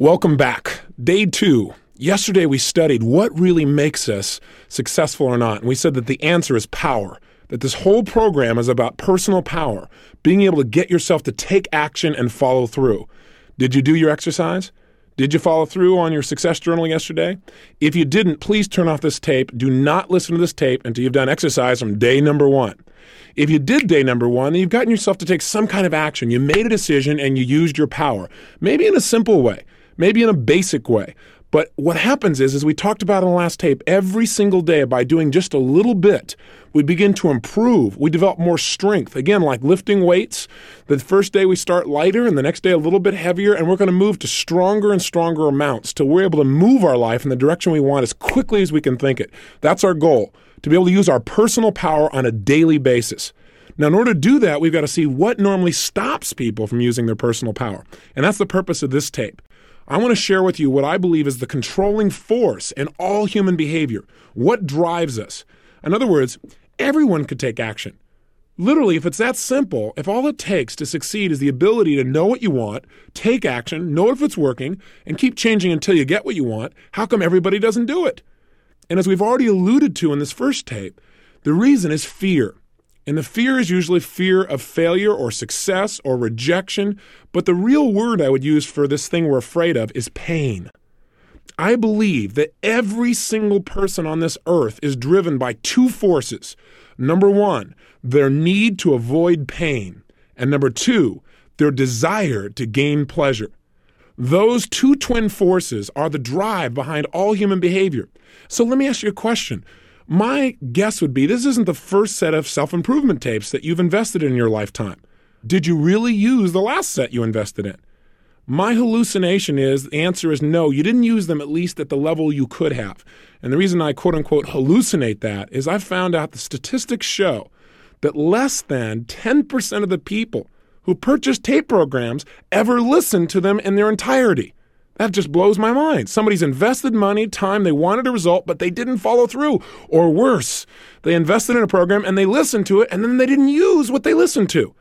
Welcome back. Day two. Yesterday we studied what really makes us successful or not. And we said that the answer is power. That this whole program is about personal power, being able to get yourself to take action and follow through. Did you do your exercise? Did you follow through on your success journal yesterday? If you didn't, please turn off this tape. Do not listen to this tape until you've done exercise from day number one. If you did day number one, you've gotten yourself to take some kind of action. You made a decision and you used your power, maybe in a simple way maybe in a basic way. But what happens is, as we talked about in the last tape, every single day by doing just a little bit, we begin to improve. We develop more strength. Again, like lifting weights, the first day we start lighter and the next day a little bit heavier, and we're going to move to stronger and stronger amounts till we're able to move our life in the direction we want as quickly as we can think it. That's our goal, to be able to use our personal power on a daily basis. Now, in order to do that, we've got to see what normally stops people from using their personal power. And that's the purpose of this tape. I want to share with you what I believe is the controlling force in all human behavior. What drives us? In other words, everyone could take action. Literally, if it's that simple, if all it takes to succeed is the ability to know what you want, take action, know if it's working, and keep changing until you get what you want, how come everybody doesn't do it? And as we've already alluded to in this first tape, the reason is fear. And the fear is usually fear of failure or success or rejection. But the real word I would use for this thing we're afraid of is pain. I believe that every single person on this earth is driven by two forces. Number one, their need to avoid pain. And number two, their desire to gain pleasure. Those two twin forces are the drive behind all human behavior. So let me ask you a question. My guess would be this isn't the first set of self improvement tapes that you've invested in your lifetime. Did you really use the last set you invested in? My hallucination is the answer is no, you didn't use them at least at the level you could have. And the reason I quote unquote hallucinate that is I've found out the statistics show that less than 10% of the people who purchase tape programs ever listen to them in their entirety. That just blows my mind. Somebody's invested money, time, they wanted a result, but they didn't follow through. Or worse, they invested in a program and they listened to it and then they didn't use what they listened to.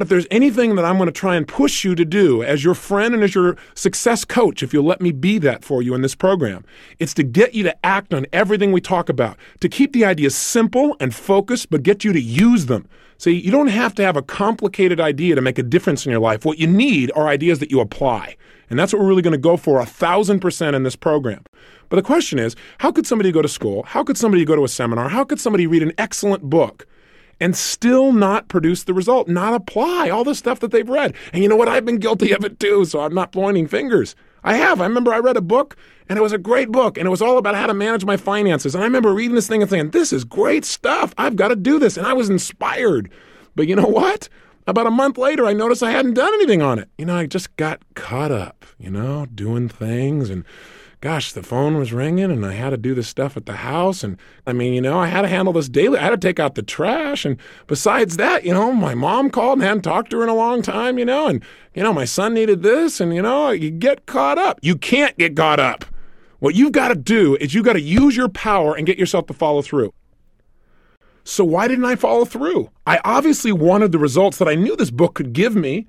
If there's anything that I'm going to try and push you to do as your friend and as your success coach, if you'll let me be that for you in this program, it's to get you to act on everything we talk about, to keep the ideas simple and focused, but get you to use them. See, you don't have to have a complicated idea to make a difference in your life. What you need are ideas that you apply. And that's what we're really going to go for a thousand percent in this program. But the question is how could somebody go to school? How could somebody go to a seminar? How could somebody read an excellent book? And still not produce the result, not apply all the stuff that they've read. And you know what? I've been guilty of it too, so I'm not pointing fingers. I have. I remember I read a book and it was a great book and it was all about how to manage my finances. And I remember reading this thing and saying, this is great stuff. I've got to do this. And I was inspired. But you know what? About a month later, I noticed I hadn't done anything on it. You know, I just got caught up, you know, doing things and gosh, the phone was ringing and I had to do this stuff at the house. And I mean, you know, I had to handle this daily. I had to take out the trash. And besides that, you know, my mom called and hadn't talked to her in a long time, you know, and, you know, my son needed this. And, you know, you get caught up. You can't get caught up. What you've got to do is you've got to use your power and get yourself to follow through. So why didn't I follow through? I obviously wanted the results that I knew this book could give me.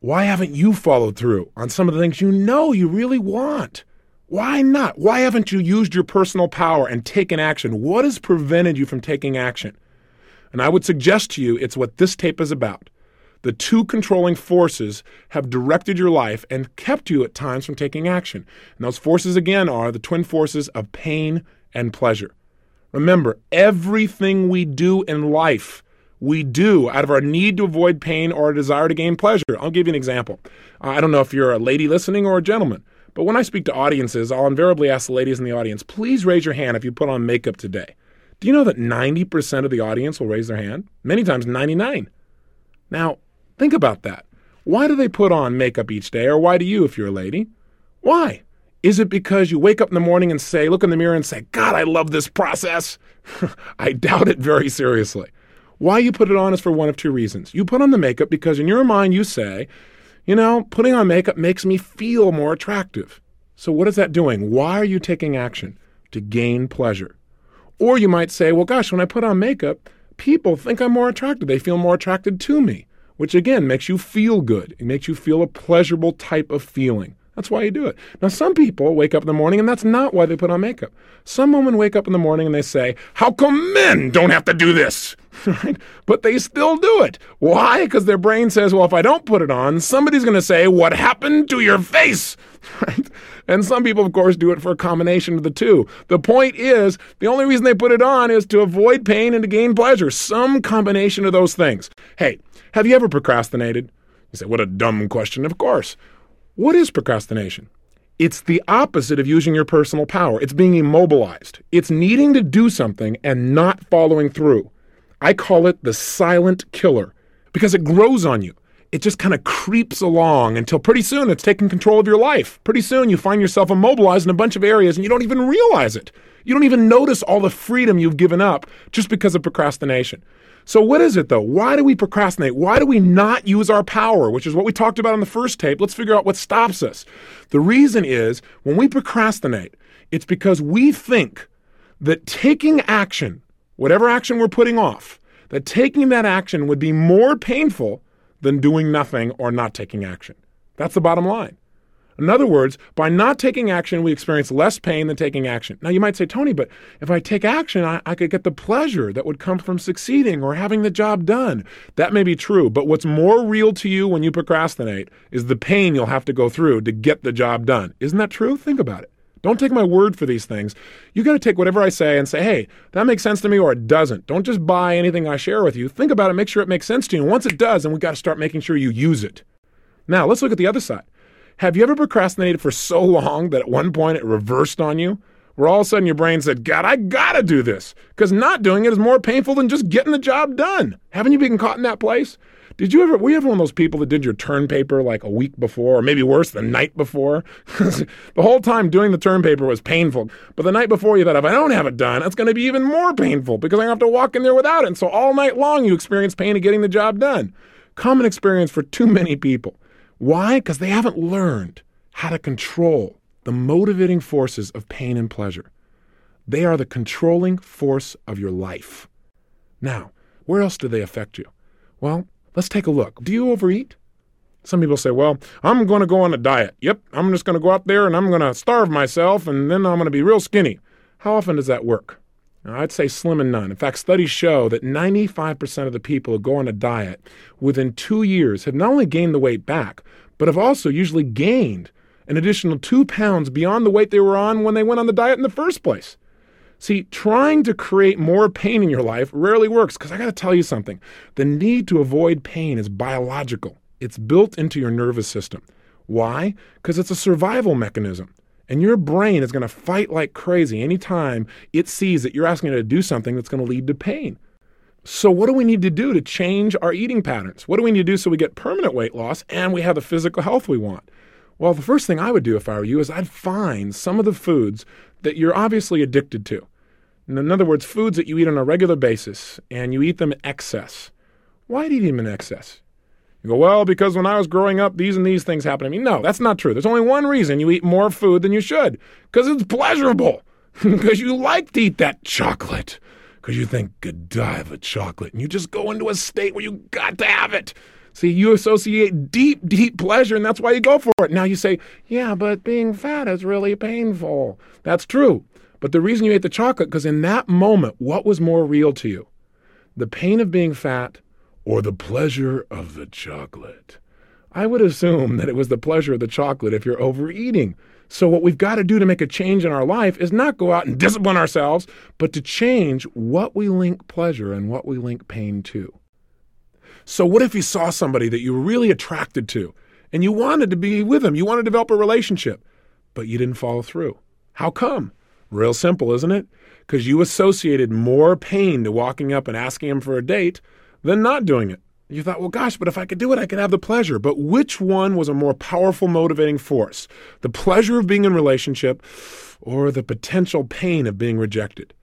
Why haven't you followed through on some of the things you know you really want? Why not? Why haven't you used your personal power and taken action? What has prevented you from taking action? And I would suggest to you it's what this tape is about. The two controlling forces have directed your life and kept you at times from taking action. And those forces, again, are the twin forces of pain and pleasure. Remember, everything we do in life, we do out of our need to avoid pain or a desire to gain pleasure. I'll give you an example. I don't know if you're a lady listening or a gentleman, but when I speak to audiences, I'll invariably ask the ladies in the audience, please raise your hand if you put on makeup today. Do you know that 90% of the audience will raise their hand? Many times 99. Now, think about that. Why do they put on makeup each day, or why do you if you're a lady? Why? Is it because you wake up in the morning and say, look in the mirror and say, God, I love this process? I doubt it very seriously. Why you put it on is for one of two reasons. You put on the makeup because in your mind you say, you know, putting on makeup makes me feel more attractive. So what is that doing? Why are you taking action? To gain pleasure. Or you might say, well, gosh, when I put on makeup, people think I'm more attractive. They feel more attracted to me, which again makes you feel good. It makes you feel a pleasurable type of feeling. That's why you do it. Now, some people wake up in the morning and that's not why they put on makeup. Some women wake up in the morning and they say, How come men don't have to do this? right? But they still do it. Why? Because their brain says, Well, if I don't put it on, somebody's going to say, What happened to your face? Right? And some people, of course, do it for a combination of the two. The point is, the only reason they put it on is to avoid pain and to gain pleasure. Some combination of those things. Hey, have you ever procrastinated? You say, What a dumb question. Of course. What is procrastination? It's the opposite of using your personal power. It's being immobilized. It's needing to do something and not following through. I call it the silent killer because it grows on you. It just kind of creeps along until pretty soon it's taking control of your life. Pretty soon you find yourself immobilized in a bunch of areas and you don't even realize it. You don't even notice all the freedom you've given up just because of procrastination. So, what is it though? Why do we procrastinate? Why do we not use our power, which is what we talked about on the first tape? Let's figure out what stops us. The reason is when we procrastinate, it's because we think that taking action, whatever action we're putting off, that taking that action would be more painful than doing nothing or not taking action. That's the bottom line. In other words, by not taking action, we experience less pain than taking action. Now, you might say, Tony, but if I take action, I, I, could get the pleasure that would come from succeeding or having the job done. That may be true, but what's more real to you when you procrastinate is the pain you'll have to go through to get the job done. Isn't that true? Think about it. Don't take my word for these things. You got to take whatever I say and say, hey, that makes sense to me or it doesn't. Don't just buy anything I share with you. Think about it, make sure it makes sense to you. And once it does, then we got to start making sure you use it. Now, let's look at the other side. Have you ever procrastinated for so long that at one point it reversed on you? Where all of a sudden your brain said, God, I gotta do this. Because not doing it is more painful than just getting the job done. Haven't you been caught in that place? Did you ever, were you ever one of those people that did your turn paper like a week before, or maybe worse, the night before? the whole time doing the turn paper was painful. But the night before, you thought, if I don't have it done, it's going to be even more painful because I have to walk in there without it. And so all night long, you experience pain of getting the job done. Common experience for too many people. Why? Because they haven't learned how to control the motivating forces of pain and pleasure. They are the controlling force of your life. Now, where else do they affect you? Well, let's take a look. Do you overeat? Some people say, well, I'm going to go on a diet. Yep, I'm just going to go out there and I'm going to starve myself and then I'm going to be real skinny. How often does that work? Now, I'd say slim and none. In fact, studies show that 95% of the people who go on a diet within two years have not only gained the weight back, but have also usually gained an additional two pounds beyond the weight they were on when they went on the diet in the first place. See, trying to create more pain in your life rarely works because I got to tell you something. The need to avoid pain is biological, it's built into your nervous system. Why? Because it's a survival mechanism. And your brain is going to fight like crazy anytime it sees that you're asking it to do something that's going to lead to pain. So, what do we need to do to change our eating patterns? What do we need to do so we get permanent weight loss and we have the physical health we want? Well, the first thing I would do if I were you is I'd find some of the foods that you're obviously addicted to. In other words, foods that you eat on a regular basis and you eat them in excess. Why do you eat them in excess? You go, well, because when I was growing up, these and these things happened to me. No, that's not true. There's only one reason you eat more food than you should because it's pleasurable, because you like to eat that chocolate, because you think, Godiva chocolate, and you just go into a state where you got to have it. See, you associate deep, deep pleasure, and that's why you go for it. Now you say, yeah, but being fat is really painful. That's true. But the reason you ate the chocolate, because in that moment, what was more real to you? The pain of being fat or the pleasure of the chocolate? I would assume that it was the pleasure of the chocolate if you're overeating. So, what we've got to do to make a change in our life is not go out and discipline ourselves, but to change what we link pleasure and what we link pain to. So, what if you saw somebody that you were really attracted to and you wanted to be with them? You wanted to develop a relationship, but you didn't follow through. How come? Real simple, isn't it? Because you associated more pain to walking up and asking him for a date than not doing it. You thought, well, gosh, but if I could do it, I could have the pleasure. But which one was a more powerful motivating force? The pleasure of being in relationship or the potential pain of being rejected?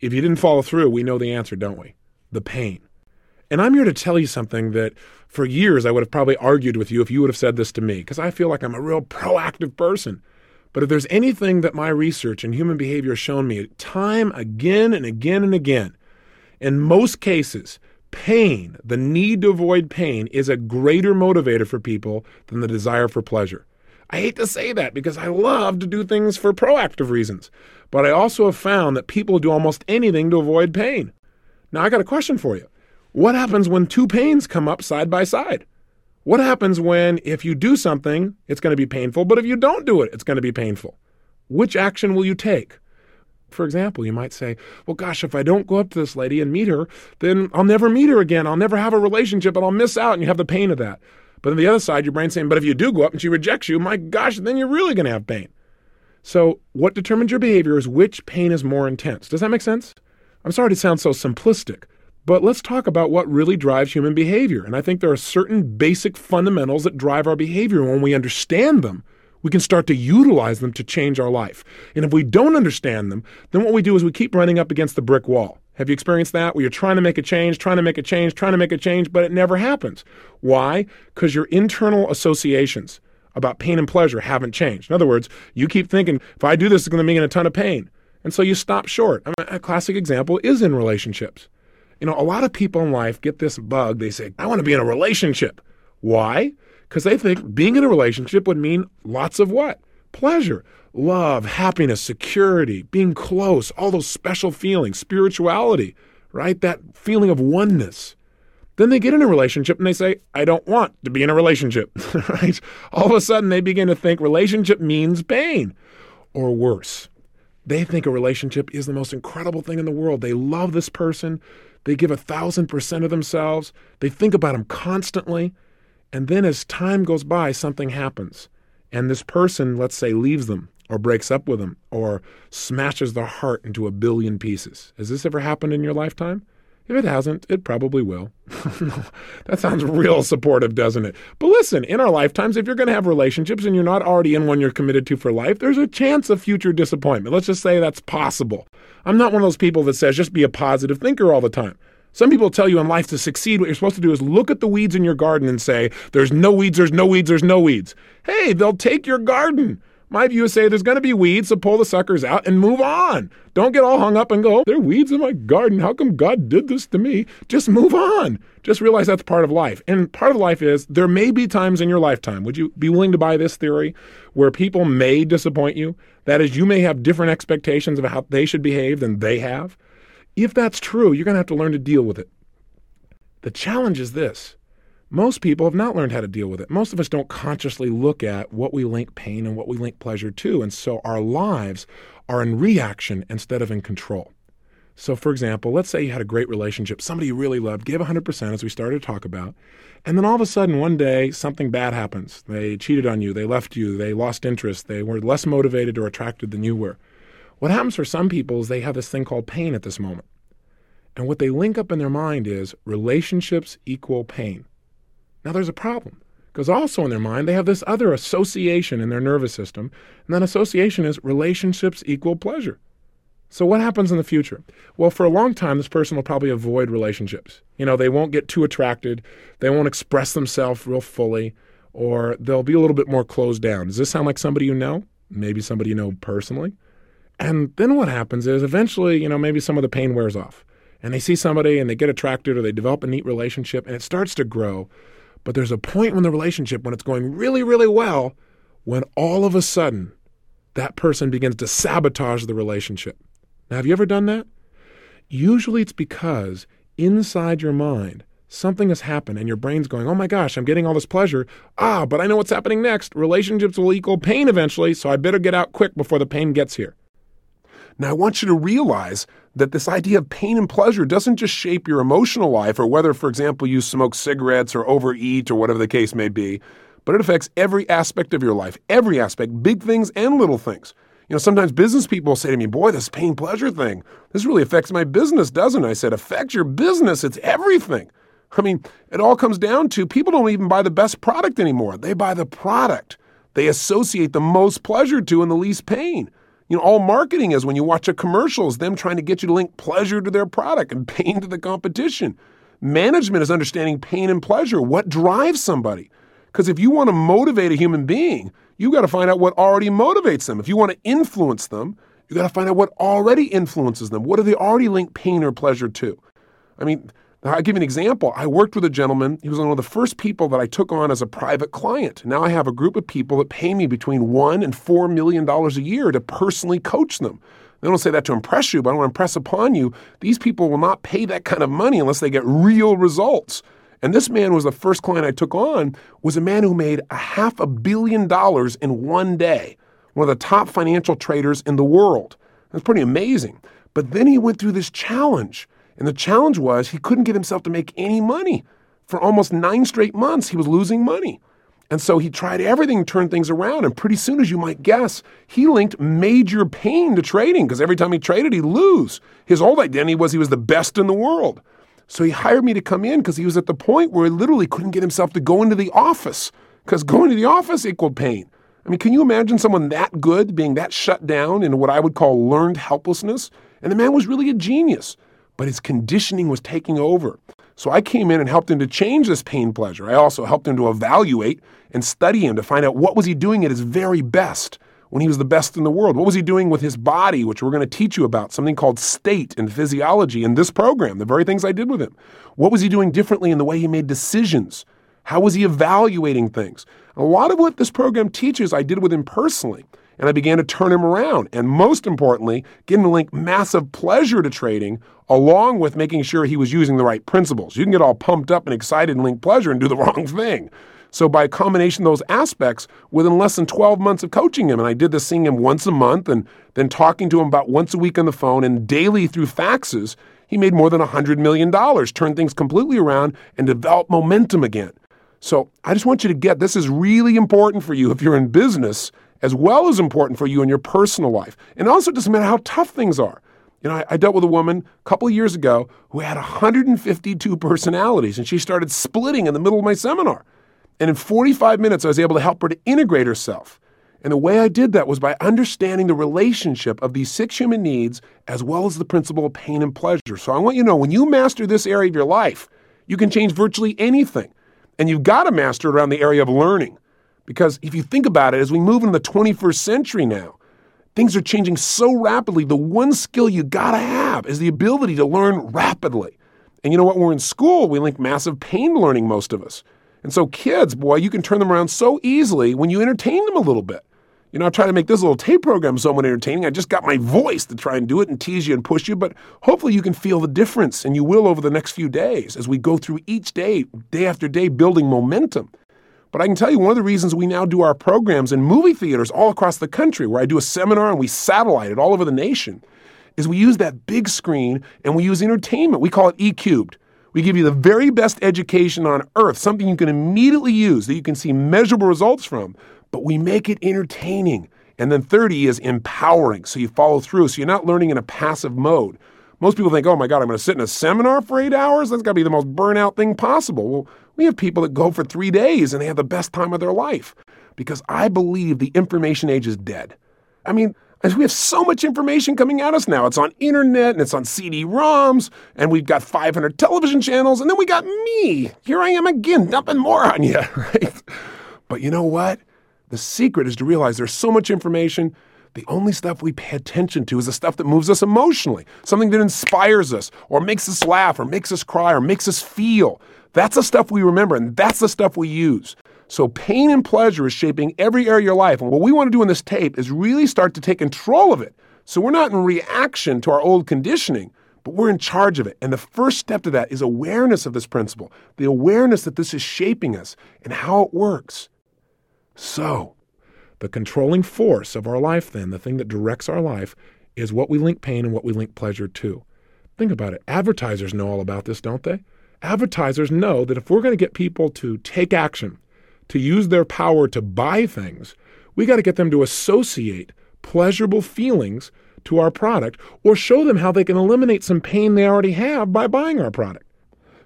If you didn't follow through, we know the answer, don't we? The pain. And I'm here to tell you something that for years I would have probably argued with you if you would have said this to me, because I feel like I'm a real proactive person. But if there's anything that my research and human behavior has shown me time again and again and again, in most cases, pain, the need to avoid pain, is a greater motivator for people than the desire for pleasure. I hate to say that because I love to do things for proactive reasons. But I also have found that people do almost anything to avoid pain. Now, I got a question for you. What happens when two pains come up side by side? What happens when, if you do something, it's going to be painful, but if you don't do it, it's going to be painful? Which action will you take? For example, you might say, well, gosh, if I don't go up to this lady and meet her, then I'll never meet her again. I'll never have a relationship and I'll miss out. And you have the pain of that. But on the other side, your brain's saying, but if you do go up and she rejects you, my gosh, then you're really going to have pain. So, what determines your behavior is which pain is more intense. Does that make sense? I'm sorry to sound so simplistic, but let's talk about what really drives human behavior. And I think there are certain basic fundamentals that drive our behavior. When we understand them, we can start to utilize them to change our life. And if we don't understand them, then what we do is we keep running up against the brick wall. Have you experienced that? Where you're trying to make a change, trying to make a change, trying to make a change, but it never happens. Why? Because your internal associations about pain and pleasure haven't changed. In other words, you keep thinking, if I do this, it's going to mean a ton of pain. And so you stop short. I mean, a classic example is in relationships. You know, a lot of people in life get this bug. They say, I want to be in a relationship. Why? Because they think being in a relationship would mean lots of what? Pleasure, love, happiness, security, being close, all those special feelings, spirituality, right? That feeling of oneness. Then they get in a relationship and they say, I don't want to be in a relationship, right? All of a sudden they begin to think relationship means pain or worse. They think a relationship is the most incredible thing in the world. They love this person. They give a thousand percent of themselves. They think about them constantly. And then as time goes by, something happens. And this person, let's say, leaves them or breaks up with them or smashes their heart into a billion pieces. Has this ever happened in your lifetime? If it hasn't, it probably will. that sounds real supportive, doesn't it? But listen, in our lifetimes, if you're going to have relationships and you're not already in one you're committed to for life, there's a chance of future disappointment. Let's just say that's possible. I'm not one of those people that says just be a positive thinker all the time. Some people tell you in life to succeed, what you're supposed to do is look at the weeds in your garden and say, There's no weeds, there's no weeds, there's no weeds. Hey, they'll take your garden. My view is say there's going to be weeds, so pull the suckers out and move on. Don't get all hung up and go, oh, there are weeds in my garden. How come God did this to me? Just move on. Just realize that's part of life. And part of life is there may be times in your lifetime, would you be willing to buy this theory, where people may disappoint you? That is, you may have different expectations of how they should behave than they have. If that's true, you're going to have to learn to deal with it. The challenge is this most people have not learned how to deal with it. Most of us don't consciously look at what we link pain and what we link pleasure to. And so our lives are in reaction instead of in control. So, for example, let's say you had a great relationship, somebody you really loved, gave 100%, as we started to talk about, and then all of a sudden one day something bad happens. They cheated on you, they left you, they lost interest, they were less motivated or attracted than you were. What happens for some people is they have this thing called pain at this moment. And what they link up in their mind is relationships equal pain. Now, there's a problem because also in their mind, they have this other association in their nervous system. And that association is relationships equal pleasure. So, what happens in the future? Well, for a long time, this person will probably avoid relationships. You know, they won't get too attracted, they won't express themselves real fully, or they'll be a little bit more closed down. Does this sound like somebody you know? Maybe somebody you know personally? And then what happens is eventually, you know, maybe some of the pain wears off. And they see somebody and they get attracted or they develop a neat relationship and it starts to grow. But there's a point in the relationship when it's going really, really well, when all of a sudden that person begins to sabotage the relationship. Now, have you ever done that? Usually it's because inside your mind, something has happened and your brain's going, oh my gosh, I'm getting all this pleasure. Ah, but I know what's happening next. Relationships will equal pain eventually, so I better get out quick before the pain gets here. Now, I want you to realize that this idea of pain and pleasure doesn't just shape your emotional life or whether, for example, you smoke cigarettes or overeat or whatever the case may be, but it affects every aspect of your life, every aspect, big things and little things. You know, sometimes business people say to me, Boy, this pain pleasure thing, this really affects my business, doesn't it? I said, Affects your business. It's everything. I mean, it all comes down to people don't even buy the best product anymore. They buy the product they associate the most pleasure to and the least pain. You know, all marketing is when you watch a commercial is them trying to get you to link pleasure to their product and pain to the competition. Management is understanding pain and pleasure. What drives somebody? Because if you want to motivate a human being, you got to find out what already motivates them. If you want to influence them, you got to find out what already influences them. What do they already link pain or pleasure to? I mean, I'll give you an example. I worked with a gentleman. He was one of the first people that I took on as a private client. Now I have a group of people that pay me between one and four million dollars a year to personally coach them. I don't say that to impress you, but I want to impress upon you these people will not pay that kind of money unless they get real results. And this man was the first client I took on, was a man who made a half a billion dollars in one day, one of the top financial traders in the world. That's pretty amazing. But then he went through this challenge. And the challenge was he couldn't get himself to make any money. For almost nine straight months, he was losing money. And so he tried everything to turn things around. And pretty soon, as you might guess, he linked major pain to trading because every time he traded, he'd lose. His old identity was he was the best in the world. So he hired me to come in because he was at the point where he literally couldn't get himself to go into the office because going to the office equaled pain. I mean, can you imagine someone that good being that shut down in what I would call learned helplessness? And the man was really a genius, but his conditioning was taking over. So I came in and helped him to change this pain pleasure. I also helped him to evaluate and study him to find out what was he doing at his very best when he was the best in the world. What was he doing with his body, which we're going to teach you about, something called state and physiology in this program, the very things I did with him. What was he doing differently in the way he made decisions? How was he evaluating things? A lot of what this program teaches, I did with him personally. And I began to turn him around. And most importantly, to link massive pleasure to trading along with making sure he was using the right principles. You can get all pumped up and excited and link pleasure and do the wrong thing. So by combination of those aspects, within less than 12 months of coaching him, and I did this seeing him once a month and then talking to him about once a week on the phone and daily through faxes, he made more than $100 million, turned things completely around, and developed momentum again. So I just want you to get this is really important for you if you're in business, as well as important for you in your personal life. And also, it doesn't matter how tough things are. You know, I, I, dealt with a woman a couple of years ago who had 152 personalities, and she started splitting in the middle of my seminar. And in 45 minutes, I was able to help her to integrate herself. And the way I did that was by understanding the relationship of these six human needs as well as the principle of pain and pleasure. So I want you to know when you master this area of your life, you can change virtually anything. And you've got to master it around the area of learning. Because if you think about it, as we move into the 21st century now, things are changing so rapidly. The one skill you got to have is the ability to learn rapidly. And you know what? We're in school, we link massive pain to learning, most of us. And so, kids, boy, you can turn them around so easily when you entertain them a little bit. You know, I try to make this little tape program somewhat entertaining. I just got my voice to try and do it and tease you and push you, but hopefully you can feel the difference, and you will over the next few days as we go through each day, day after day, building momentum. But I can tell you one of the reasons we now do our programs in movie theaters all across the country, where I do a seminar and we satellite it all over the nation, is we use that big screen and we use entertainment. We call it E cubed. We give you the very best education on earth, something you can immediately use that you can see measurable results from, but we make it entertaining. And then 30 is empowering, so you follow through. So you're not learning in a passive mode. Most people think, oh my God, I'm going to sit in a seminar for eight hours? That's got to be the most burnout thing possible. Well, we have people that go for three days and they have the best time of their life because I believe the information age is dead. I mean, as we have so much information coming at us now. It's on internet and it's on CD-ROMs, and we've got 500 television channels, and then we got me. Here I am again, dumping more on you, right? But you know what? The secret is to realize there's so much information. The only stuff we pay attention to is the stuff that moves us emotionally, something that inspires us, or makes us laugh, or makes us cry, or makes us feel. That's the stuff we remember, and that's the stuff we use. So, pain and pleasure is shaping every area of your life. And what we want to do in this tape is really start to take control of it. So, we're not in reaction to our old conditioning, but we're in charge of it. And the first step to that is awareness of this principle, the awareness that this is shaping us and how it works. So, the controlling force of our life, then, the thing that directs our life, is what we link pain and what we link pleasure to. Think about it. Advertisers know all about this, don't they? Advertisers know that if we're going to get people to take action, to use their power to buy things, we got to get them to associate pleasurable feelings to our product or show them how they can eliminate some pain they already have by buying our product.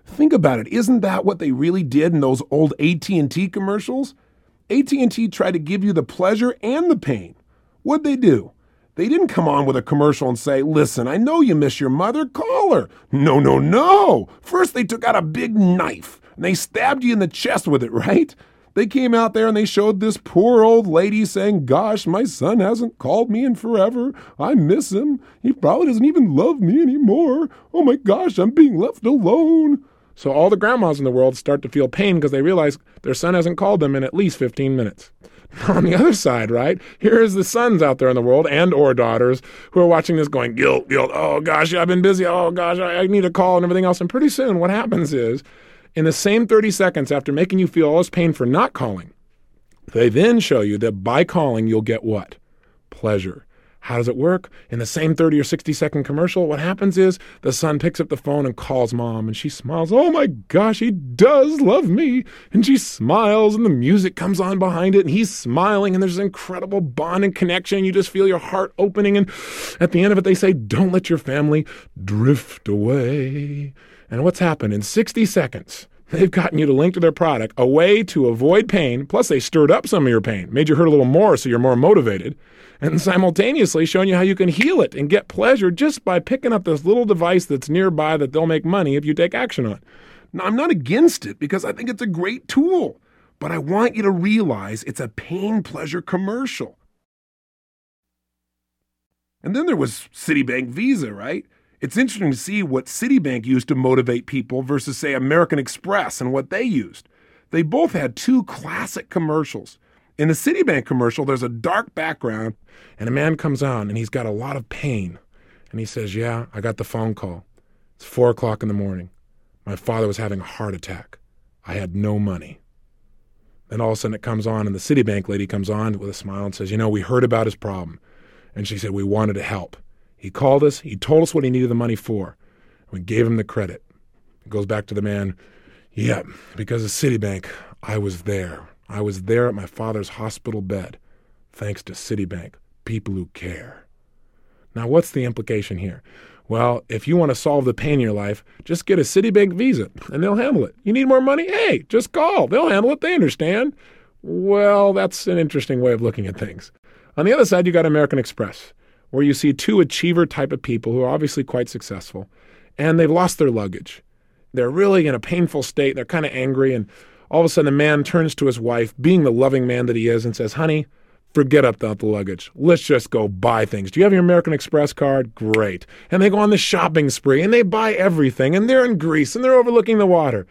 Think about it. Isn't that what they really did in those old AT&T commercials? AT&T tried to give you the pleasure and the pain. What'd they do? They didn't come on with a commercial and say, Listen, I know you miss your mother, call her. No, no, no. First, they took out a big knife and they stabbed you in the chest with it, right? They came out there and they showed this poor old lady saying, Gosh, my son hasn't called me in forever. I miss him. He probably doesn't even love me anymore. Oh my gosh, I'm being left alone. So all the grandmas in the world start to feel pain because they realize their son hasn't called them in at least 15 minutes. On the other side, right, here's the sons out there in the world and or daughters who are watching this going, guilt, guilt, oh gosh, I've been busy, oh gosh, I, I need a call and everything else. And pretty soon what happens is, in the same 30 seconds after making you feel all this pain for not calling, they then show you that by calling you'll get what? Pleasure. How does it work? In the same 30 or 60 second commercial, what happens is the son picks up the phone and calls mom, and she smiles. Oh my gosh, he does love me. And she smiles, and the music comes on behind it, and he's smiling, and there's this incredible bond and connection. You just feel your heart opening. And at the end of it, they say, Don't let your family drift away. And what's happened? In 60 seconds, They've gotten you to link to their product, a way to avoid pain. Plus, they stirred up some of your pain, made you hurt a little more so you're more motivated and simultaneously showing you how you can heal it and get pleasure just by picking up this little device that's nearby that they'll make money if you take action on. Now, I'm not against it because I think it's a great tool, but I want you to realize it's a pain pleasure commercial. And then there was Citibank Visa, right? It's interesting to see what Citibank used to motivate people versus, say, American Express and what they used. They both had two classic commercials in the Citibank commercial, there's a dark background, and a man comes on and he's got a lot of pain. And he says, Yeah, I got the phone call. It's four o'clock in the morning. My father was having a heart attack. I had no money. Then all of a sudden it comes on, and the Citibank lady comes on with a smile and says, You know, we heard about his problem. And she said, We wanted to help. He called us, he told us what he needed the money for. We gave him the credit. It goes back to the man, Yeah, because of Citibank, I was there. I was there at my father's hospital bed, thanks to Citibank, people who care. Now, what's the implication here? Well, if you want to solve the pain in your life, just get a Citibank Visa and they'll handle it. You need more money? Hey, just call. They'll handle it. They understand. Well, that's an interesting way of looking at things. On the other side, you got American Express, where you see two achiever type of people who are obviously quite successful and they've lost their luggage. They're really in a painful state. They're kind of angry and all of a sudden, a man turns to his wife, being the loving man that he is, and says, Honey, forget about the luggage. Let's just go buy things. Do you have your American Express card? Great. And they go on the shopping spree and they buy everything, and they're in Greece and they're overlooking the water.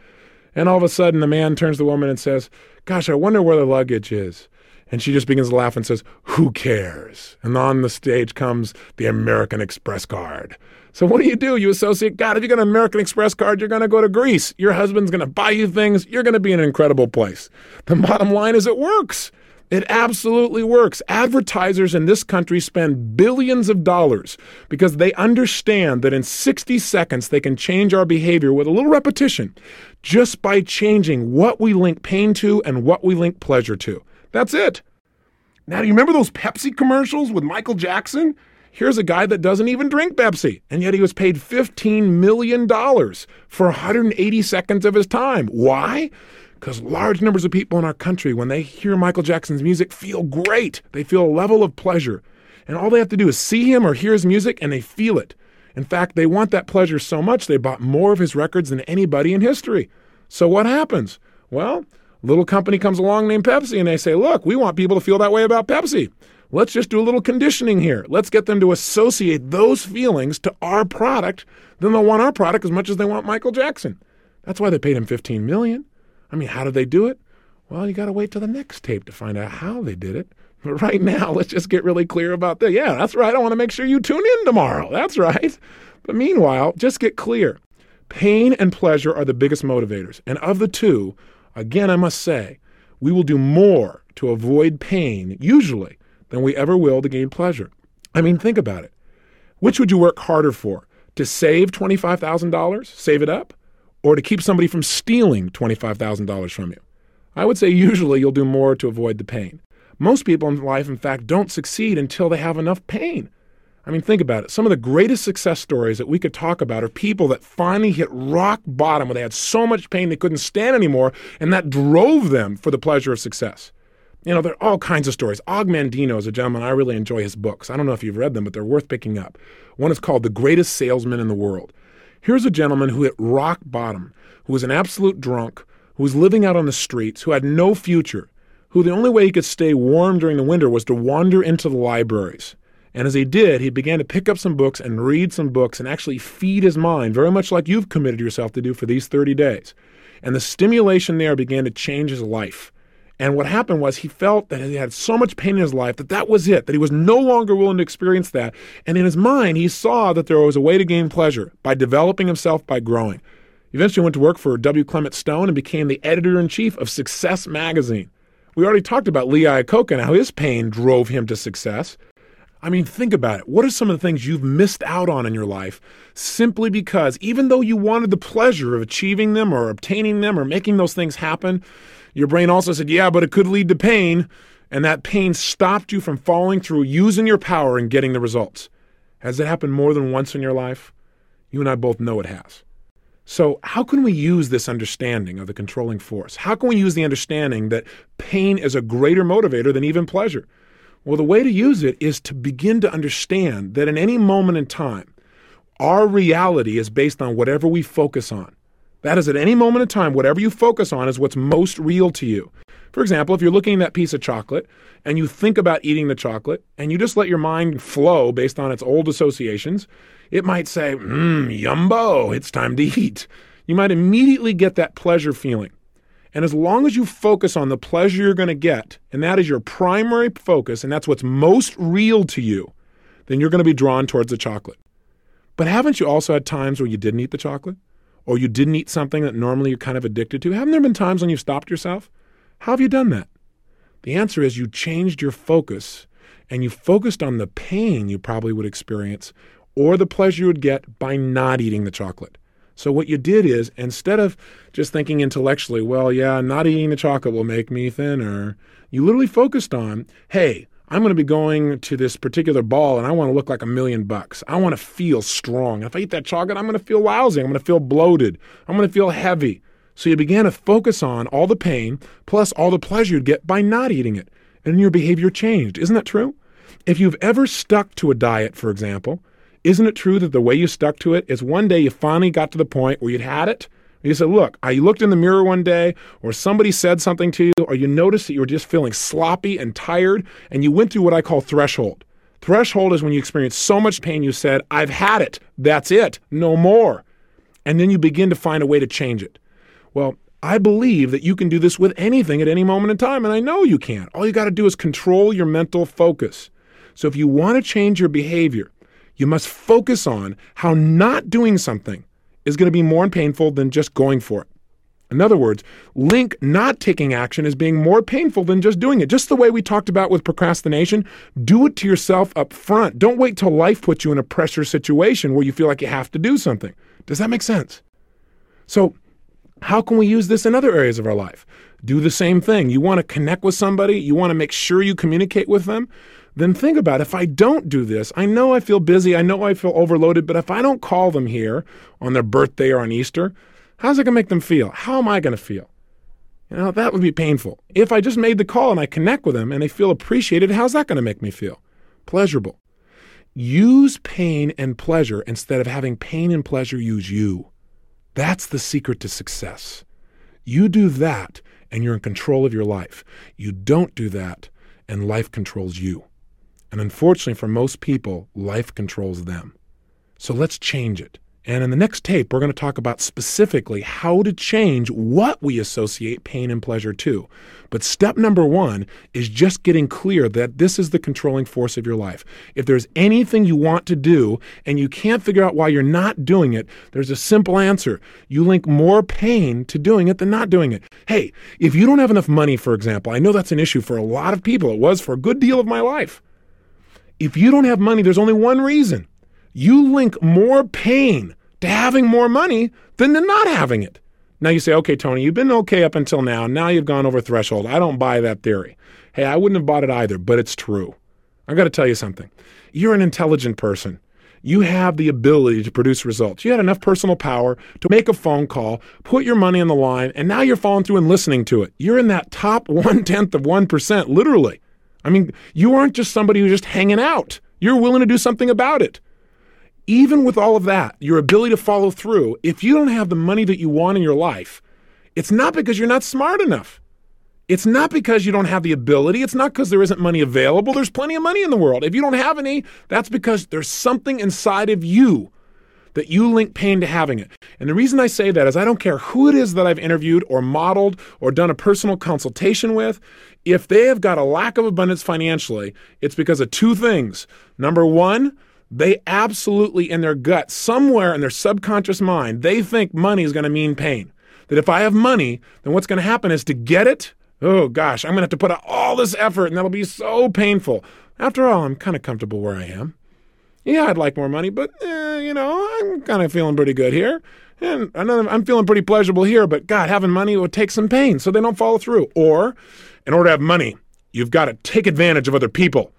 And all of a sudden, the man turns to the woman and says, Gosh, I wonder where the luggage is. And she just begins to laugh and says, Who cares? And on the stage comes the American Express card. So what do you do? You associate God. If you got an American Express card, you're going to go to Greece. Your husband's going to buy you things. You're going to be in an incredible place. The bottom line is it works. It absolutely works. Advertisers in this country spend billions of dollars because they understand that in 60 seconds they can change our behavior with a little repetition just by changing what we link pain to and what we link pleasure to. That's it. Now, do you remember those Pepsi commercials with Michael Jackson? Here's a guy that doesn't even drink Pepsi, and yet he was paid $15 million for 180 seconds of his time. Why? Because large numbers of people in our country, when they hear Michael Jackson's music, feel great. They feel a level of pleasure. And all they have to do is see him or hear his music, and they feel it. In fact, they want that pleasure so much they bought more of his records than anybody in history. So what happens? Well, a little company comes along named Pepsi, and they say, Look, we want people to feel that way about Pepsi. Let's just do a little conditioning here. Let's get them to associate those feelings to our product. Then they'll want our product as much as they want Michael Jackson. That's why they paid him 15 million. I mean, how did they do it? Well, you got to wait till the next tape to find out how they did it. But right now, let's just get really clear about that. Yeah, that's right. I want to make sure you tune in tomorrow. That's right. But meanwhile, just get clear. Pain and pleasure are the biggest motivators. And of the two, again, I must say, we will do more to avoid pain, usually, than we ever will to gain pleasure. I mean, think about it. Which would you work harder for? To save $25,000, save it up, or to keep somebody from stealing $25,000 from you? I would say usually you'll do more to avoid the pain. Most people in life, in fact, don't succeed until they have enough pain. I mean, think about it. Some of the greatest success stories that we could talk about are people that finally hit rock bottom where they had so much pain they couldn't stand anymore, and that drove them for the pleasure of success. You know, there are all kinds of stories. Og Mandino is a gentleman, I really enjoy his books. I don't know if you've read them, but they're worth picking up. One is called The Greatest Salesman in the World. Here's a gentleman who hit rock bottom, who was an absolute drunk, who was living out on the streets, who had no future, who the only way he could stay warm during the winter was to wander into the libraries. And as he did, he began to pick up some books and read some books and actually feed his mind, very much like you've committed yourself to do for these 30 days. And the stimulation there began to change his life. And what happened was he felt that he had so much pain in his life that that was it, that he was no longer willing to experience that. And in his mind, he saw that there was a way to gain pleasure by developing himself by growing. He eventually went to work for W. Clement Stone and became the editor in chief of Success magazine. We already talked about Lee Iacocca and how his pain drove him to success. I mean, think about it. What are some of the things you've missed out on in your life simply because, even though you wanted the pleasure of achieving them or obtaining them or making those things happen, your brain also said, yeah, but it could lead to pain. And that pain stopped you from following through, using your power and getting the results. Has it happened more than once in your life? You and I both know it has. So, how can we use this understanding of the controlling force? How can we use the understanding that pain is a greater motivator than even pleasure? Well, the way to use it is to begin to understand that in any moment in time, our reality is based on whatever we focus on. That is, at any moment in time, whatever you focus on is what's most real to you. For example, if you're looking at that piece of chocolate and you think about eating the chocolate and you just let your mind flow based on its old associations, it might say, mmm, yumbo, it's time to eat. You might immediately get that pleasure feeling. And as long as you focus on the pleasure you're going to get, and that is your primary focus, and that's what's most real to you, then you're going to be drawn towards the chocolate. But haven't you also had times where you didn't eat the chocolate? or you didn't eat something that normally you're kind of addicted to? Haven't there been times when you've stopped yourself? How have you done that? The answer is you changed your focus and you focused on the pain you probably would experience or the pleasure you would get by not eating the chocolate. So, what you did is instead of just thinking intellectually, well, yeah, not eating the chocolate will make me thinner, you literally focused on, hey, I'm going to be going to this particular ball and I want to look like a million bucks. I want to feel strong. If I eat that chocolate, I'm going to feel lousy. I'm going to feel bloated. I'm going to feel heavy. So you began to focus on all the pain plus all the pleasure you'd get by not eating it. And your behavior changed. Isn't that true? If you've ever stuck to a diet, for example, isn't it true that the way you stuck to it is one day you finally got to the point where you'd had it you said, look, I looked in the mirror one day, or somebody said something to you, or you noticed that you were just feeling sloppy and tired, and you went through what I call threshold. Threshold is when you experience so much pain, you said, I've had it. That's it. No more. And then you begin to find a way to change it. Well, I believe that you can do this with anything at any moment in time, and I know you can. All you got to do is control your mental focus. So if you want to change your behavior, you must focus on how not doing something is going to be more painful than just going for it. In other words, link not taking action as being more painful than just doing it. Just the way we talked about with procrastination, do it to yourself up front. Don't wait till life puts you in a pressure situation where you feel like you have to do something. Does that make sense? So, how can we use this in other areas of our life? Do the same thing. You want to connect with somebody, you want to make sure you communicate with them then think about if I don't do this, I know I feel busy, I know I feel overloaded, but if I don't call them here on their birthday or on Easter, how's it going to make them feel? How am I going to feel? You know, that would be painful. If I just made the call and I connect with them and they feel appreciated, how's that going to make me feel? Pleasurable. Use pain and pleasure instead of having pain and pleasure use you. That's the secret to success. You do that and you're in control of your life. You don't do that and life controls you. And unfortunately, for most people, life controls them. So let's change it. And in the next tape, we're going to talk about specifically how to change what we associate pain and pleasure to. But step number one is just getting clear that this is the controlling force of your life. If there's anything you want to do and you can't figure out why you're not doing it, there's a simple answer. You link more pain to doing it than not doing it. Hey, if you don't have enough money, for example, I know that's an issue for a lot of people. It was for a good deal of my life. If you don't have money, there's only one reason. You link more pain to having more money than to not having it. Now you say, okay, Tony, you've been okay up until now. Now you've gone over threshold. I don't buy that theory. Hey, I wouldn't have bought it either, but it's true. I got to tell you something. You're an intelligent person. You have the ability to produce results. You had enough personal power to make a phone call, put your money on the line, and now you're following through and listening to it. You're in that top one tenth of 1%, literally. I mean, you aren't just somebody who's just hanging out. You're willing to do something about it. Even with all of that, your ability to follow through, if you don't have the money that you want in your life, It's not because you're not smart enough. It's not because you don't have the ability. It's not because there isn't money available. There's plenty of money in the world. If you don't have any, that's because there's something inside of you that you link pain to having it. And the reason I say that is I don't care who it is that I've interviewed or modeled or done a personal consultation with. If they have got a lack of abundance financially, it's because of two things. Number one, they absolutely in their gut, somewhere in their subconscious mind, they think money is going to mean pain. That if I have money, then what's going to happen is to get it, oh gosh, I'm going to have to put out all this effort and that'll be so painful. After all, I'm kind of comfortable where I am yeah, I'd like more money, but eh, you know, I'm kind of feeling pretty good here. And another, I'm feeling pretty pleasurable here, but God, having money would take some pain, so they don't follow through. Or, in order to have money, you've got to take advantage of other people.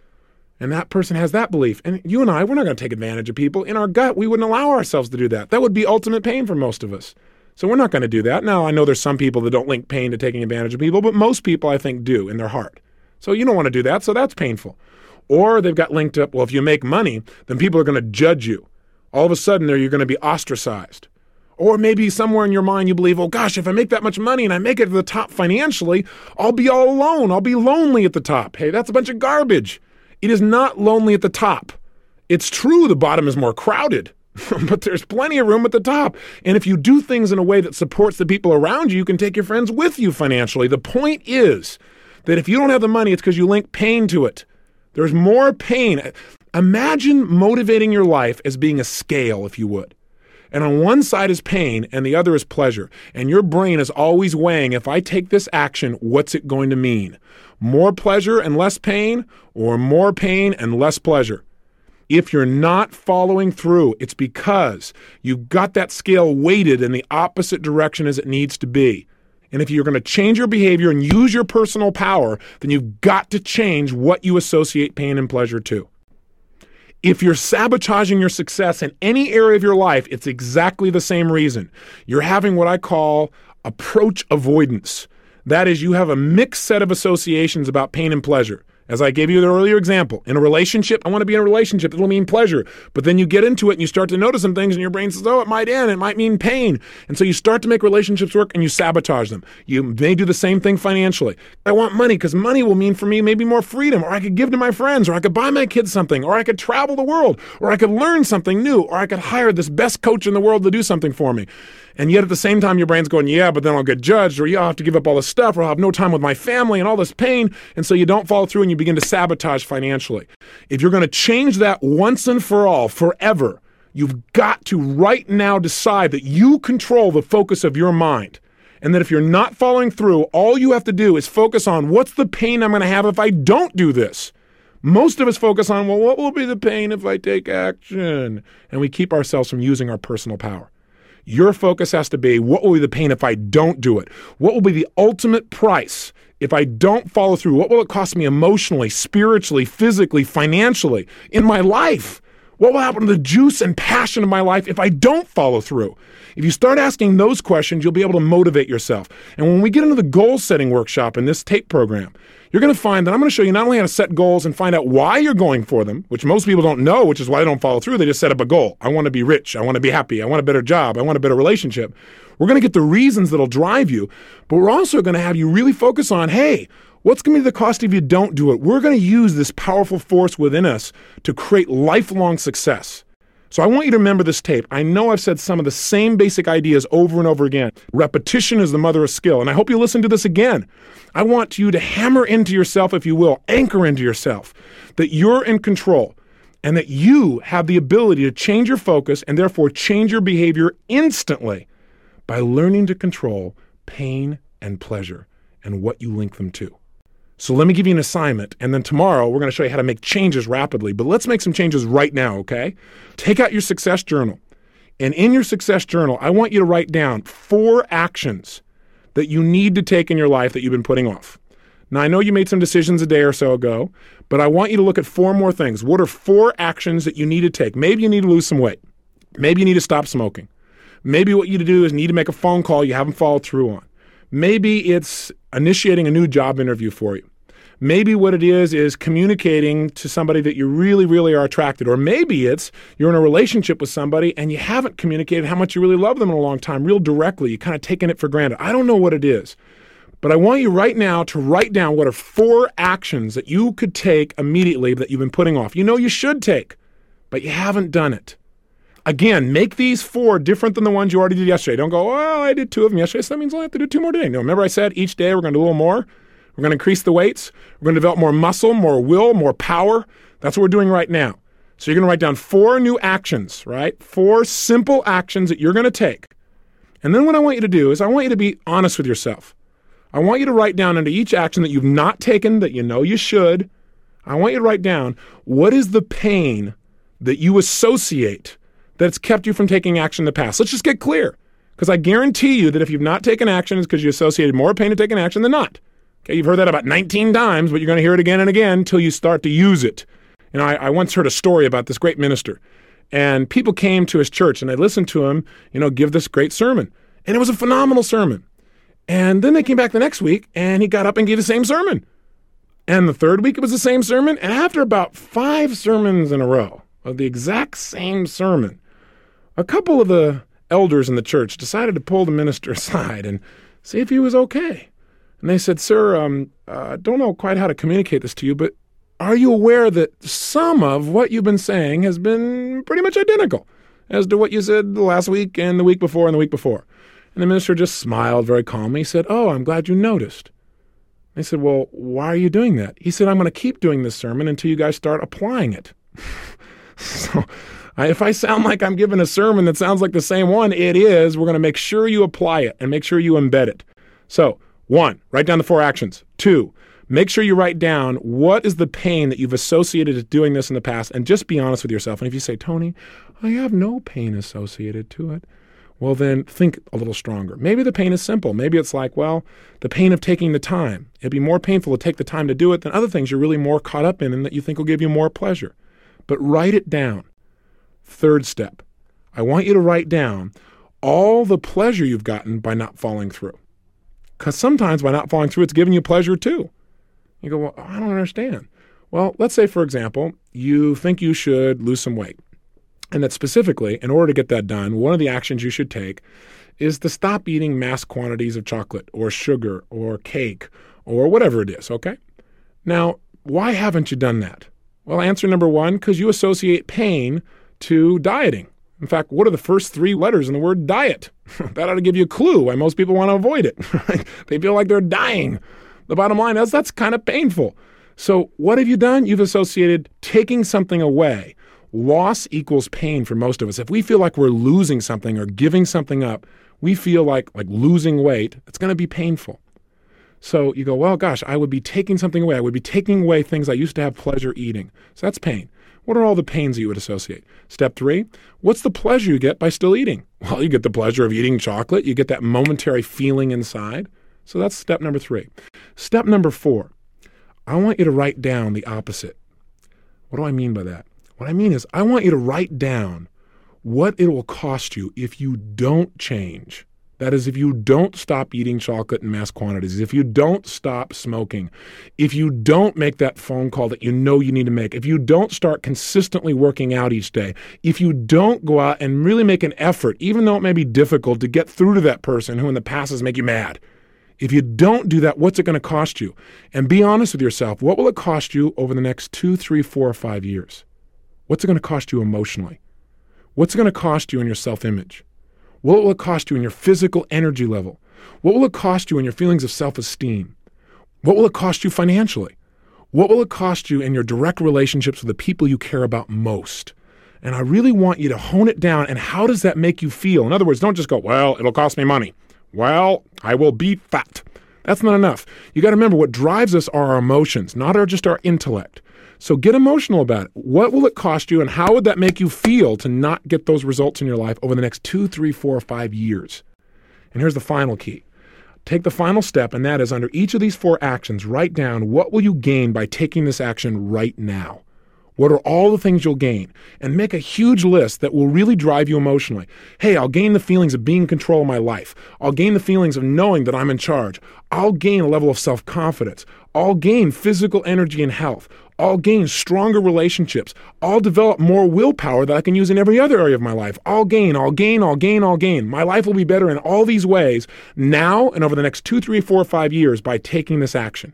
And that person has that belief. And you and I, we're not going to take advantage of people. In our gut, we wouldn't allow ourselves to do that. That would be ultimate pain for most of us. So we're not going to do that. Now, I know there's some people that don't link pain to taking advantage of people, but most people, I think, do in their heart. So you don't want to do that. So that's painful. Or they've got linked up, well, if you make money, then people are going to judge you. All of a sudden, you're going to be ostracized. Or maybe somewhere in your mind you believe, oh gosh, if I make that much money and I make it to the top financially, I'll be all alone. I'll be lonely at the top. Hey, that's a bunch of garbage. It is not lonely at the top. It's true the bottom is more crowded, but there's plenty of room at the top. And if you do things in a way that supports the people around you, you can take your friends with you financially. The point is that if you don't have the money, it's because you link pain to it. There's more pain. Imagine motivating your life as being a scale, if you would. And on one side is pain and the other is pleasure. And your brain is always weighing if I take this action, what's it going to mean? More pleasure and less pain, or more pain and less pleasure? If you're not following through, it's because you've got that scale weighted in the opposite direction as it needs to be. And if you're going to change your behavior and use your personal power, then you've got to change what you associate pain and pleasure to. If you're sabotaging your success in any area of your life, it's exactly the same reason. You're having what I call approach avoidance. That is, you have a mixed set of associations about pain and pleasure. As I gave you the earlier example, in a relationship, I want to be in a relationship. It'll mean pleasure. But then you get into it and you start to notice some things, and your brain says, oh, it might end. It might mean pain. And so you start to make relationships work and you sabotage them. You may do the same thing financially. I want money because money will mean for me maybe more freedom, or I could give to my friends, or I could buy my kids something, or I could travel the world, or I could learn something new, or I could hire this best coach in the world to do something for me. And yet at the same time, your brain's going, yeah, but then I'll get judged, or yeah, I'll have to give up all this stuff, or I'll have no time with my family and all this pain. And so you don't follow through and you begin to sabotage financially. If you're going to change that once and for all, forever, you've got to right now decide that you control the focus of your mind. And that if you're not following through, all you have to do is focus on what's the pain I'm going to have if I don't do this. Most of us focus on, well, what will be the pain if I take action? And we keep ourselves from using our personal power. Your focus has to be what will be the pain if I don't do it? What will be the ultimate price if I don't follow through? What will it cost me emotionally, spiritually, physically, financially, in my life? What will happen to the juice and passion of my life if I don't follow through? If you start asking those questions, you'll be able to motivate yourself. And when we get into the goal setting workshop in this tape program, you're going to find that I'm going to show you not only how to set goals and find out why you're going for them, which most people don't know, which is why they don't follow through. They just set up a goal. I want to be rich. I want to be happy. I want a better job. I want a better relationship. We're going to get the reasons that'll drive you, but we're also going to have you really focus on hey, what's going to be the cost if you don't do it? We're going to use this powerful force within us to create lifelong success. So I want you to remember this tape. I know I've said some of the same basic ideas over and over again. Repetition is the mother of skill. And I hope you listen to this again. I want you to hammer into yourself, if you will, anchor into yourself that you're in control and that you have the ability to change your focus and therefore change your behavior instantly by learning to control pain and pleasure and what you link them to. So let me give you an assignment, and then tomorrow we're going to show you how to make changes rapidly. But let's make some changes right now, okay? Take out your success journal. And in your success journal, I want you to write down four actions that you need to take in your life that you've been putting off. Now, I know you made some decisions a day or so ago, but I want you to look at four more things. What are four actions that you need to take? Maybe you need to lose some weight. Maybe you need to stop smoking. Maybe what you need to do is need to make a phone call you haven't followed through on. Maybe it's initiating a new job interview for you. Maybe what it is is communicating to somebody that you really, really are attracted. Or maybe it's you're in a relationship with somebody and you haven't communicated how much you really love them in a long time, real directly. You're kind of taken it for granted. I don't know what it is. But I want you right now to write down what are four actions that you could take immediately that you've been putting off. You know you should take, but you haven't done it. Again, make these four different than the ones you already did yesterday. Don't go, well, I did two of them yesterday, so that means I'll have to do two more today. No, remember I said each day we're going to do a little more? We're going to increase the weights. We're going to develop more muscle, more will, more power. That's what we're doing right now. So you're going to write down four new actions, right? Four simple actions that you're going to take. And then what I want you to do is I want you to be honest with yourself. I want you to write down under each action that you've not taken that you know you should. I want you to write down what is the pain that you associate that's kept you from taking action in the past. Let's just get clear. Because I guarantee you that if you've not taken action, it's because you associated more pain to taking action than not. Okay, you've heard that about 19 times, but you're going to hear it again and again until you start to use it. Know, I, I once heard a story about this great minister, and people came to his church and they listened to him, you know, give this great sermon. And it was a phenomenal sermon. And then they came back the next week and he got up and gave the same sermon. And the third week it was the same sermon. And after about five sermons in a row of the exact same sermon, a couple of the elders in the church decided to pull the minister aside and see if he was okay. And they said, Sir, um, uh, don't know quite how to communicate this to you, but are you aware that some of what you've been saying has been pretty much identical as to what you said last week and the week before and the week before? And the minister just smiled very calmly. He said, Oh, I'm glad you noticed. I said, Well, why are you doing that? He said, I'm going to keep doing this sermon until you guys start applying it. so Uh, if I sound like I'm giving a sermon that sounds like the same one, it is. We're going to make sure you apply it and make sure you embed it. So, one, write down the four actions. Two, make sure you write down what is the pain that you've associated with doing this in the past and just be honest with yourself. And if you say, Tony, I have no pain associated to it, well, then think a little stronger. Maybe the pain is simple. Maybe it's like, well, the pain of taking the time. It'd be more painful to take the time to do it than other things you're really more caught up in and that you think will give you more pleasure. But write it down. Third step I want you to write down all the pleasure you've gotten by not falling through. Because sometimes by not falling through, it's giving you pleasure too. You go, well, I don't understand. Well, let's say, for example, you think you should lose some weight. And that specifically, in order to get that done, one of the actions you should take is to stop eating mass quantities of chocolate or sugar or cake or whatever it is, okay? Now, why haven't you done that? Well, answer number one, because you associate pain to dieting. In fact, what are the first three letters in the word diet? that ought to give you a clue why most people want to avoid it. they feel like they're dying. The bottom line is that's kind of painful. So, what have you done? You've associated taking something away loss equals pain for most of us. If we feel like we're losing something or giving something up, we feel like like losing weight, it's going to be painful. So you go, well, gosh, I would be taking something away. I would be taking away things I used to have pleasure eating. So that's pain. What are all the pains you would associate? Step three, what's the pleasure you get by still eating? Well, you get the pleasure of eating chocolate. You get that momentary feeling inside. So that's step number three. Step number four, I want you to write down the opposite. What do I mean by that? What I mean is, I want you to write down what it will cost you if you don't change. That is, if you don't stop eating chocolate in mass quantities, if you don't stop smoking, if you don't make that phone call that you know you need to make, if you don't start consistently working out each day, if you don't go out and really make an effort, even though it may be difficult, to get through to that person who in the past has made you mad, if you don't do that, what's it going to cost you? And be honest with yourself. What will it cost you over the next two, three, four, or five years? What's it going to cost you emotionally? What's it going to cost you in your self image? What will it cost you in your physical energy level? What will it cost you in your feelings of self esteem? What will it cost you financially? What will it cost you in your direct relationships with the people you care about most? And I really want you to hone it down. And how does that make you feel? In other words, don't just go, well, it'll cost me money. Well, I will be fat. That's not enough. You got to remember what drives us are our emotions, not our, just our intellect. So get emotional about it. What will it cost you, and how would that make you feel to not get those results in your life over the next two, three, four, five years? And here's the final key. Take the final step, and that is under each of these four actions, write down what will you gain by taking this action right now? What are all the things you'll gain? And make a huge list that will really drive you emotionally. Hey, I'll gain the feelings of being in control of my life. I'll gain the feelings of knowing that I'm in charge. I'll gain a level of self confidence. I'll gain physical energy and health. I'll gain stronger relationships. I'll develop more willpower that I can use in every other area of my life. I'll gain, I'll gain, I'll gain, I'll gain. My life will be better in all these ways now and over the next two, three, four, five years by taking this action.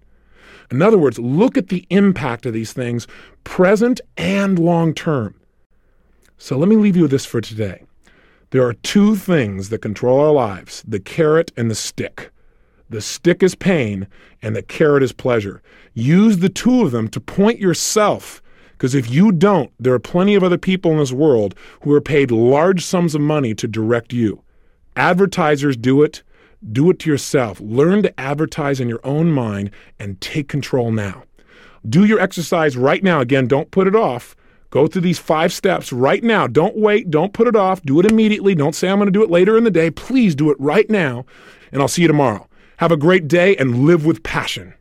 In other words, look at the impact of these things, present and long term. So let me leave you with this for today. There are two things that control our lives the carrot and the stick. The stick is pain, and the carrot is pleasure. Use the two of them to point yourself. Because if you don't, there are plenty of other people in this world who are paid large sums of money to direct you. Advertisers do it. Do it to yourself. Learn to advertise in your own mind and take control now. Do your exercise right now. Again, don't put it off. Go through these five steps right now. Don't wait. Don't put it off. Do it immediately. Don't say, I'm going to do it later in the day. Please do it right now. And I'll see you tomorrow. Have a great day and live with passion.